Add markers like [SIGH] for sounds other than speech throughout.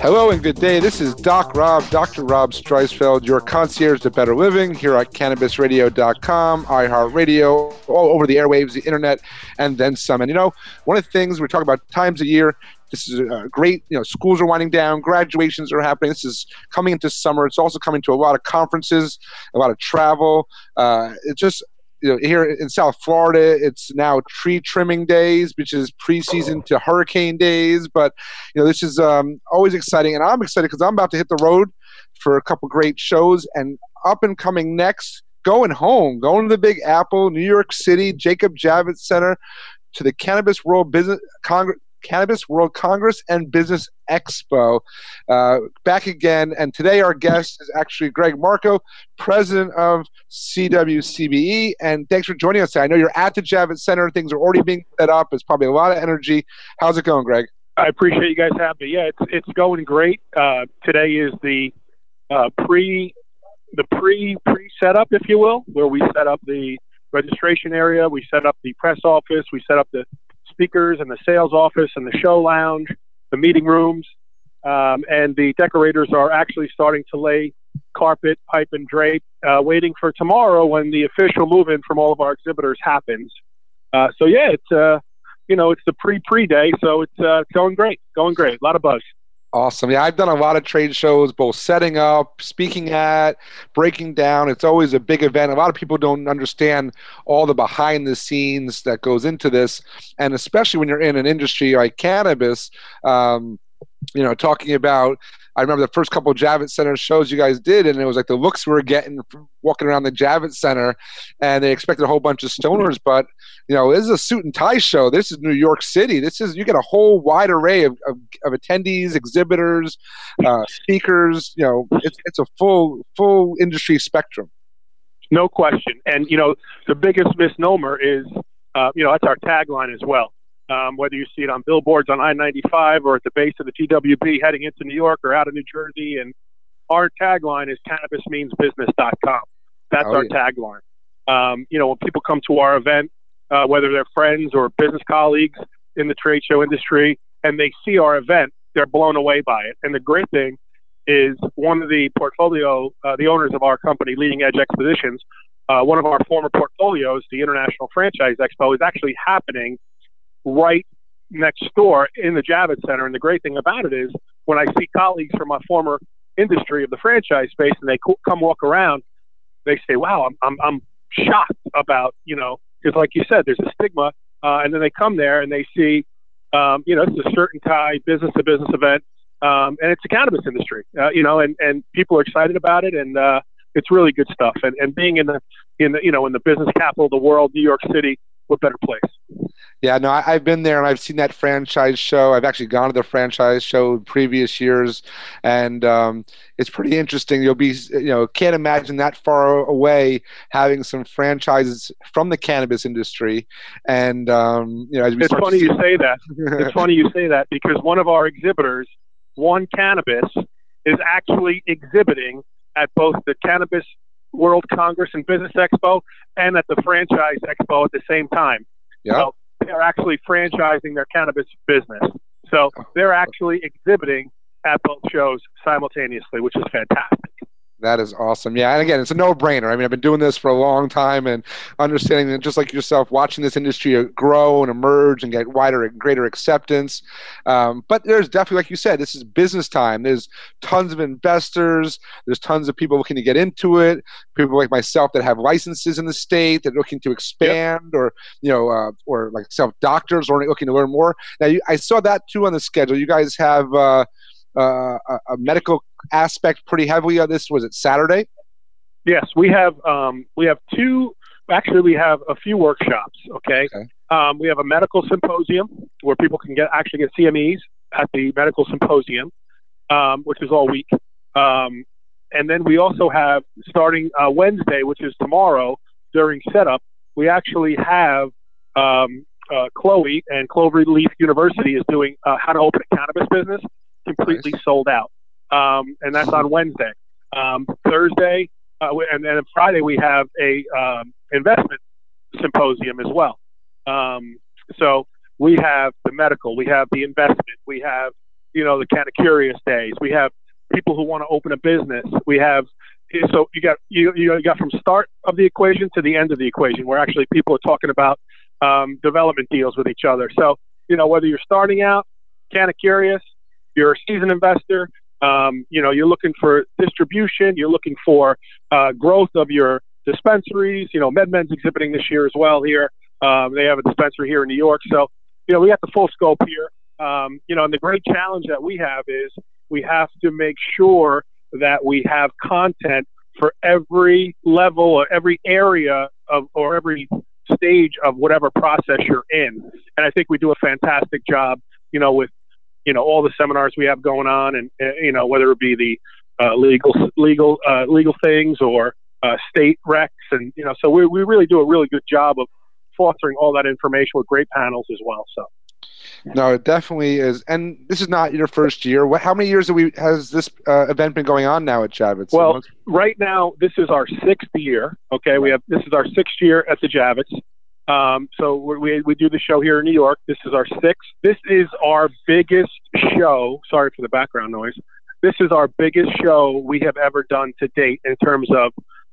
Hello and good day. This is Doc Rob, Dr. Rob Streisfeld, your concierge to better living here at cannabisradio.com, iHeartRadio, all over the airwaves, the internet, and then some. And you know, one of the things we talk about times a year, this is a great, you know, schools are winding down, graduations are happening. This is coming into summer. It's also coming to a lot of conferences, a lot of travel. Uh, it's just you know, here in South Florida, it's now tree trimming days, which is preseason to hurricane days. But you know, this is um, always exciting, and I'm excited because I'm about to hit the road for a couple great shows. And up and coming next, going home, going to the Big Apple, New York City, Jacob Javits Center, to the Cannabis World Business Congress. Cannabis World Congress and Business Expo. Uh, back again, and today our guest is actually Greg Marco, president of CWCBE. And thanks for joining us. I know you're at the Javits Center, things are already being set up. It's probably a lot of energy. How's it going, Greg? I appreciate you guys having me. Yeah, it's it's going great. Uh, today is the uh, pre the pre pre setup, if you will, where we set up the registration area, we set up the press office, we set up the speakers and the sales office and the show lounge, the meeting rooms, um, and the decorators are actually starting to lay carpet, pipe, and drape, uh, waiting for tomorrow when the official move-in from all of our exhibitors happens. Uh, so yeah, it's uh, you know it's the pre-pre day, so it's uh, going great, going great, a lot of buzz. Awesome. Yeah, I've done a lot of trade shows, both setting up, speaking at, breaking down. It's always a big event. A lot of people don't understand all the behind the scenes that goes into this. And especially when you're in an industry like cannabis, um, you know, talking about I remember the first couple of Javits Center shows you guys did, and it was like the looks we were getting walking around the Javits Center, and they expected a whole bunch of stoners. But you know, this is a suit and tie show. This is New York City. This is you get a whole wide array of, of, of attendees, exhibitors, uh, speakers. You know, it's it's a full full industry spectrum. No question. And you know, the biggest misnomer is, uh, you know, that's our tagline as well um, whether you see it on billboards on I 95 or at the base of the GWB heading into New York or out of New Jersey. And our tagline is cannabismeansbusiness.com. That's oh, our yeah. tagline. Um, you know, when people come to our event, uh, whether they're friends or business colleagues in the trade show industry, and they see our event, they're blown away by it. And the great thing is one of the portfolio, uh, the owners of our company, Leading Edge Expeditions, uh, one of our former portfolios, the International Franchise Expo, is actually happening right next door in the Javits Center. And the great thing about it is when I see colleagues from my former industry of the franchise space and they come walk around, they say, wow, I'm, I'm, I'm shocked about, you know, because like you said, there's a stigma. Uh, and then they come there and they see, um, you know, it's a certain tie business to business event. Um, and it's a cannabis industry, uh, you know, and, and people are excited about it. And, uh, it's really good stuff. And, and being in the, in the, you know, in the business capital of the world, New York City, what better place? Yeah, no, I, have been there and I've seen that franchise show. I've actually gone to the franchise show in previous years, and um, it's pretty interesting. You'll be, you know, can't imagine that far away having some franchises from the cannabis industry, and um, you know, it's funny you say that. [LAUGHS] it's funny you say that because one of our exhibitors, One Cannabis, is actually exhibiting at both the Cannabis World Congress and Business Expo and at the Franchise Expo at the same time. Yeah. So they're actually franchising their cannabis business. So they're actually exhibiting at both shows simultaneously, which is fantastic. That is awesome. Yeah, and again, it's a no-brainer. I mean, I've been doing this for a long time and understanding that just like yourself, watching this industry grow and emerge and get wider and greater acceptance. Um, but there's definitely, like you said, this is business time. There's tons of investors. There's tons of people looking to get into it. People like myself that have licenses in the state that are looking to expand, yep. or you know, uh, or like self doctors or looking to learn more. Now, you, I saw that too on the schedule. You guys have. Uh, uh, a, a, medical aspect pretty heavily on this. Was it Saturday? Yes, we have um, we have two. Actually, we have a few workshops. Okay, okay. Um, we have a medical symposium where people can get actually get CMEs at the medical symposium, um, which is all week. Um, and then we also have starting uh, Wednesday, which is tomorrow during setup, we actually have um, uh, Chloe and Clover Leaf University is doing uh, how to open a cannabis business completely nice. sold out. Um, and that's on Wednesday. Um, Thursday, uh, and then Friday we have a um, investment symposium as well. Um, so we have the medical, we have the investment, we have you know the kind of curious days, we have people who want to open a business, we have so you got you you got from start of the equation to the end of the equation, where actually people are talking about um, development deals with each other. So you know whether you're starting out, kind of curious, you're a seasoned investor, um, you know, you're looking for distribution, you're looking for uh, growth of your dispensaries. You know, MedMen's exhibiting this year as well here. Um, they have a dispensary here in New York. So, you know, we got the full scope here. Um, you know, and the great challenge that we have is we have to make sure that we have content for every level or every area of or every stage of whatever process you're in. And I think we do a fantastic job, you know, with you know all the seminars we have going on, and uh, you know whether it be the uh, legal legal uh, legal things or uh, state recs, and you know so we we really do a really good job of fostering all that information with great panels as well. So. No, it definitely is, and this is not your first year. What, how many years have we has this uh, event been going on now at Javits? Well, right now this is our sixth year. Okay, we have this is our sixth year at the Javits. Um, so we, we do the show here in New York. This is our sixth. This is our biggest show. Sorry for the background noise. This is our biggest show we have ever done to date in terms of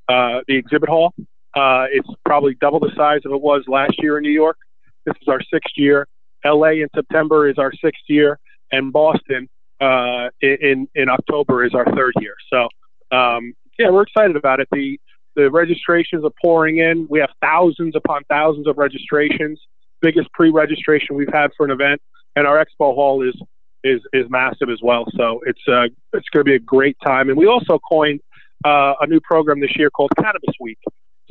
uh, the exhibit hall. Uh, it's probably double the size of it was last year in New York. This is our sixth year. LA in September is our sixth year, and Boston uh, in in October is our third year. So um, yeah, we're excited about it. The the registrations are pouring in. We have thousands upon thousands of registrations. Biggest pre-registration we've had for an event, and our expo hall is is is massive as well. So it's uh, it's going to be a great time. And we also coined uh, a new program this year called Cannabis Week.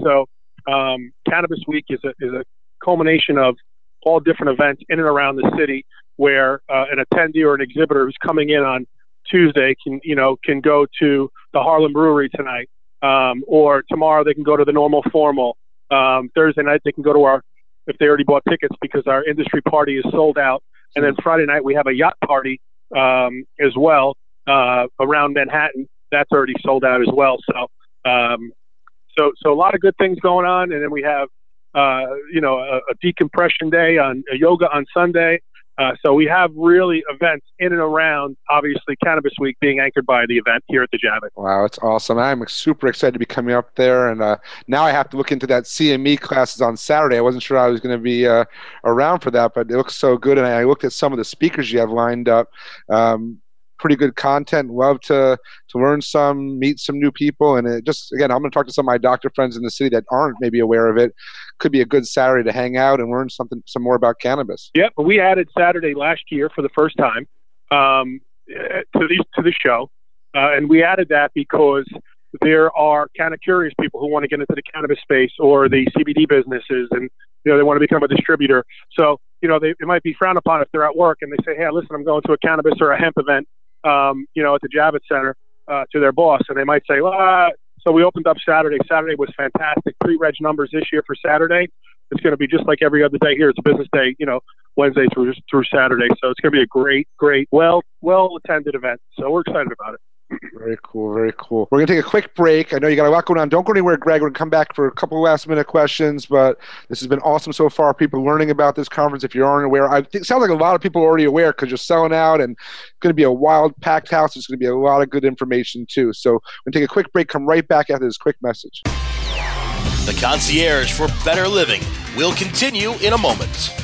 So um, Cannabis Week is a is a culmination of all different events in and around the city where uh, an attendee or an exhibitor who's coming in on Tuesday can you know can go to the Harlem Brewery tonight um, or tomorrow they can go to the normal formal. Um, Thursday night they can go to our if they already bought tickets because our industry party is sold out. And then Friday night we have a yacht party um, as well uh, around Manhattan. That's already sold out as well. So um, so so a lot of good things going on. And then we have uh, you know a, a decompression day on a yoga on Sunday. Uh, so we have really events in and around, obviously, Cannabis Week being anchored by the event here at the Javits. Wow, it's awesome. I'm super excited to be coming up there. And uh, now I have to look into that CME classes on Saturday. I wasn't sure I was going to be uh, around for that, but it looks so good. And I looked at some of the speakers you have lined up. Um, pretty good content. Love to to learn some, meet some new people, and it just again, I'm going to talk to some of my doctor friends in the city that aren't maybe aware of it. Could be a good Saturday to hang out and learn something some more about cannabis. Yep, we added Saturday last year for the first time um, to the to the show, uh, and we added that because there are kind of curious people who want to get into the cannabis space or the CBD businesses, and you know they want to become a distributor. So you know they, it might be frowned upon if they're at work and they say, "Hey, listen, I'm going to a cannabis or a hemp event." Um, you know, at the Javits Center uh, to their boss, and they might say, well, uh, so we opened up Saturday. Saturday was fantastic. Pre-reg numbers this year for Saturday. It's going to be just like every other day here. It's a business day, you know, Wednesday through through Saturday. So it's going to be a great, great, well, well attended event. So we're excited about it. Very cool. Very cool. We're going to take a quick break. I know you got a lot going on. Don't go anywhere, Greg. We're going to come back for a couple last minute questions, but this has been awesome so far. People learning about this conference. If you aren't aware, I think it sounds like a lot of people are already aware because you're selling out and it's going to be a wild, packed house. It's going to be a lot of good information, too. So we're going to take a quick break. Come right back after this quick message. The concierge for better living will continue in a moment.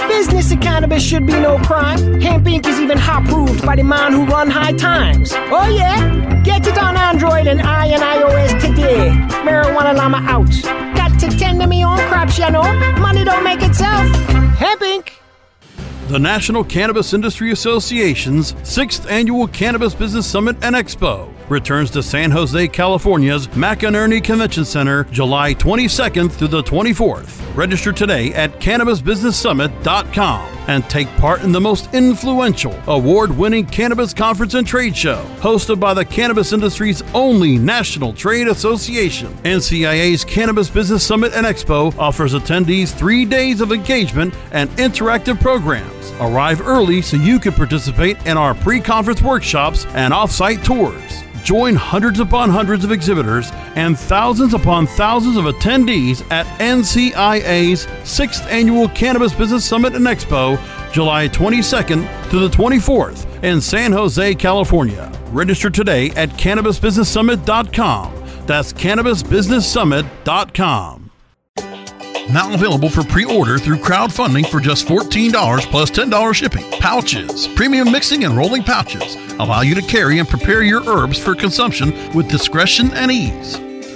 Illicit cannabis should be no crime. Hemp Inc. is even hot proved by the man who run high times. Oh yeah? Get it on Android and I and iOS today. Marijuana Llama out. Got to tend to me own crops, you know. Money don't make itself. Hemp Inc. The National Cannabis Industry Association's 6th Annual Cannabis Business Summit and Expo returns to San Jose, California's McEnery Convention Center July 22nd through the 24th. Register today at cannabisbusinesssummit.com and take part in the most influential, award winning cannabis conference and trade show, hosted by the cannabis industry's only national trade association. NCIA's Cannabis Business Summit and Expo offers attendees three days of engagement and interactive programs. Arrive early so you can participate in our pre conference workshops and off site tours. Join hundreds upon hundreds of exhibitors and thousands upon thousands of attendees at NCIA's 6th Annual Cannabis Business Summit and Expo, July 22nd to the 24th in San Jose, California. Register today at cannabisbusinesssummit.com. That's cannabisbusinesssummit.com. Now available for pre-order through crowdfunding for just $14 plus $10 shipping. Pouchz, premium mixing and rolling pouches allow you to carry and prepare your herbs for consumption with discretion and ease.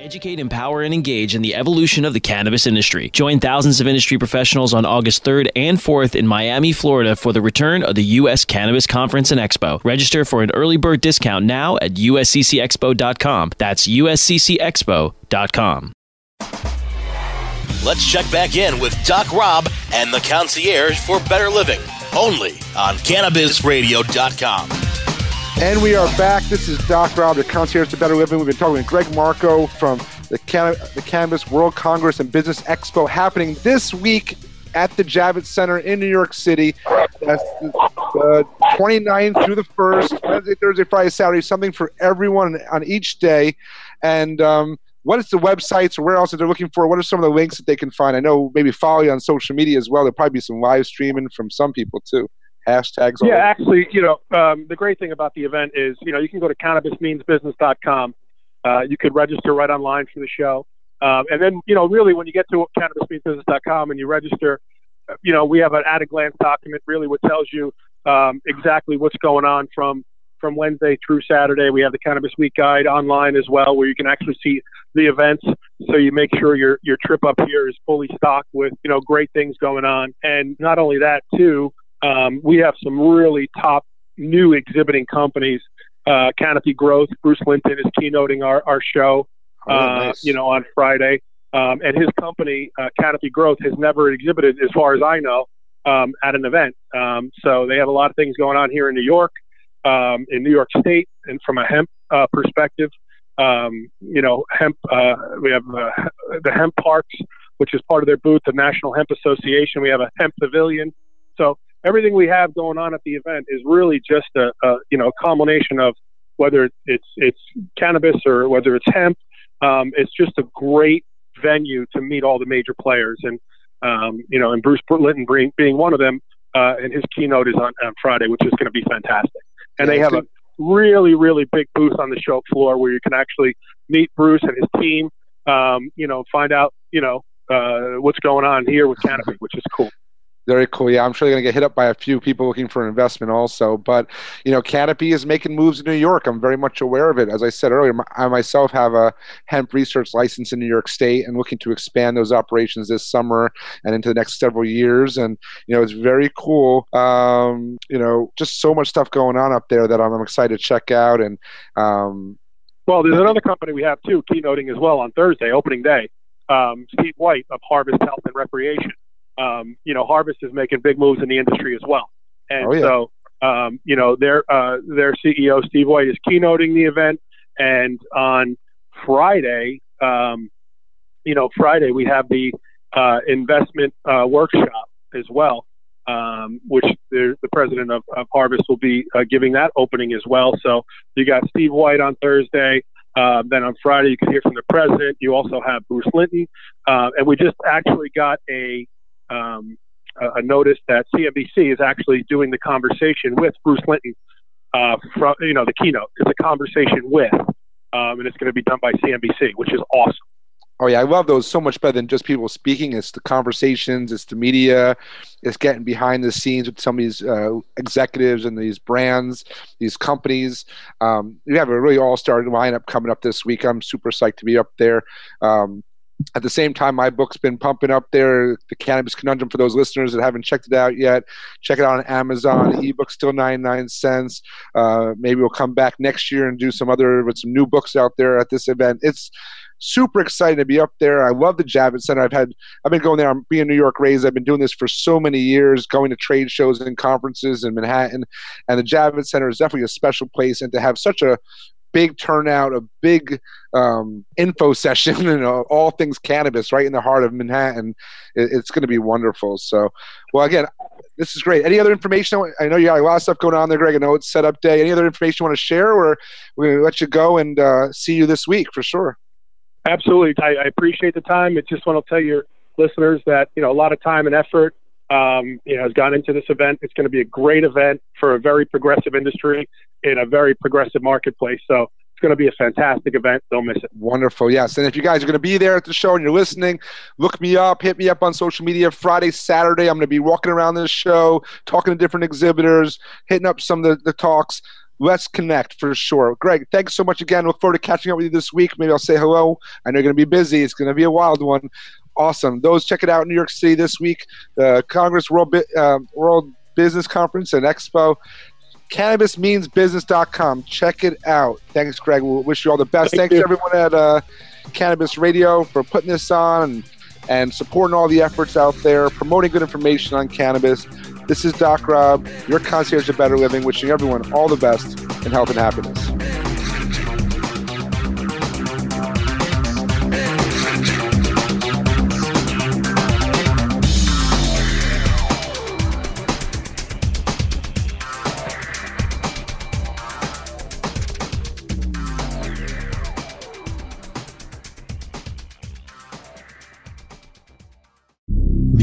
Educate, empower, and engage in the evolution of the cannabis industry. Join thousands of industry professionals on August 3rd and 4th in Miami, Florida for the return of the U.S. Cannabis Conference and Expo. Register for an early bird discount now at usccexpo.com. That's usccexpo.com. Let's check back in with Doc Rob and the concierge for better living only on CannabisRadio.com. And we are back. This is Doc Rob, the concierge to better living. We've been talking with Greg Marco from the, Can- the Cannabis World Congress and Business Expo happening this week at the Javits Center in New York City. That's the 29th through the 1st, Wednesday, Thursday, Friday, Saturday, something for everyone on each day. And um, what is the websites or where else are they looking for? What are some of the links that they can find? I know maybe follow you on social media as well. There'll probably be some live streaming from some people too. Hashtags. Yeah, actually, you know, um, the great thing about the event is, you know, you can go to cannabismeansbusiness.com. Uh, you could register right online for the show. Um, and then, you know, really when you get to cannabismeansbusiness.com and you register, uh, you know, we have an at a glance document really what tells you um, exactly what's going on from from Wednesday through Saturday. We have the Cannabis Week Guide online as well, where you can actually see the events. So you make sure your your trip up here is fully stocked with you know great things going on. And not only that, too, um, we have some really top new exhibiting companies. Uh, Canopy Growth, Bruce Linton is keynoting our our show. Oh, uh, nice. You know, on Friday. Um, and his company, uh, Canopy Growth, has never exhibited, as far as I know, um, at an event. Um, so they have a lot of things going on here in New York, um, in New York State, and from a hemp uh, perspective, um, you know, hemp. Uh, we have uh, the hemp parks, which is part of their booth, the National Hemp Association. We have a hemp pavilion. So everything we have going on at the event is really just a, a you know culmination of whether it's it's cannabis or whether it's hemp. Um, it's just a great venue to meet all the major players, and um, you know, and Bruce Linton being, being one of them. Uh, and his keynote is on, on Friday, which is going to be fantastic. And they have a really, really big booth on the show floor where you can actually meet Bruce and his team. Um, you know, find out, you know, uh, what's going on here with Canopy, which is cool. Very cool. Yeah, I'm sure they're going to get hit up by a few people looking for an investment also. But, you know, Canopy is making moves in New York. I'm very much aware of it. As I said earlier, my- I myself have a hemp research license in New York State and looking to expand those operations this summer and into the next several years. And, you know, it's very cool. Um, you know, just so much stuff going on up there that I'm, I'm excited to check out. And, um, Well, there's another company we have too, keynoting as well on Thursday, opening day. Um, Steve White of Harvest Health and Recreation. Um, you know, Harvest is making big moves in the industry as well, and Oh, yeah. so um, you know their uh, their CEO Steve White is keynoting the event, and on Friday, um, you know, Friday we have the uh, investment uh, workshop as well, um, which the, the president of, of Harvest will be uh, giving that opening as well. So you got Steve White on Thursday. Uh, then on Friday, you can hear from the president. You also have Bruce Linton. Uh, and we just actually got a, um, a notice that CNBC is actually doing the conversation with Bruce Linton uh, from, you know, the keynote. It's a conversation with, um, and it's going to be done by CNBC, which is awesome. Oh yeah, I love those so much better than just people speaking. It's the conversations, it's the media, it's getting behind the scenes with some of these uh, executives and these brands, these companies. Um, we have a really all-star lineup coming up this week. I'm super psyched to be up there. Um, at the same time, my book's been pumping up there. The Cannabis Conundrum for those listeners that haven't checked it out yet. Check it out on Amazon. The ebook's still 99 cents. Uh, maybe we'll come back next year and do some other with some new books out there at this event. It's super excited to be up there. I love the Javits Center. I've had I've been going there. I'm being New York raised. I've been doing this for so many years, going to trade shows and conferences in Manhattan, and the Javits Center is definitely a special place. And to have such a big turnout, a big um, info session, [LAUGHS] and all things cannabis right in the heart of Manhattan. It, it's going to be wonderful. So, well, again, this is great. Any other information? I know you got a lot of stuff going on there, Greg. I know it's setup day. Any other information you want to share, or we're let you go and uh, see you this week for sure. Absolutely. I, I appreciate the time. It's just want to tell your listeners that, you know, a lot of time and effort, um, you know, has gone into this event. It's going to be a great event for a very progressive industry in a very progressive marketplace. So it's going to be a fantastic event. Don't miss it. Wonderful. Yes. And if you guys are going to be there at the show and you're listening, look me up, hit me up on social media Friday, Saturday. I'm going to be walking around this show, talking to different exhibitors, hitting up some of the, the talks let's connect for sure. Greg, thanks so much again. Look forward to catching up with you this week. Maybe I'll say hello. I know you're going to be busy. It's going to be a wild one. Awesome. Those check it out in New York City this week. The Congress World uh, World Business Conference and Expo. CannabisMeansBusiness.com. Check it out. Thanks, Greg. We we'll wish you all the best. Thank Thanks, everyone at uh, Cannabis Radio for putting this on and, and supporting all the efforts out there, promoting good information on cannabis. This is Doc Rob, your concierge of better living, wishing everyone all the best in health and happiness.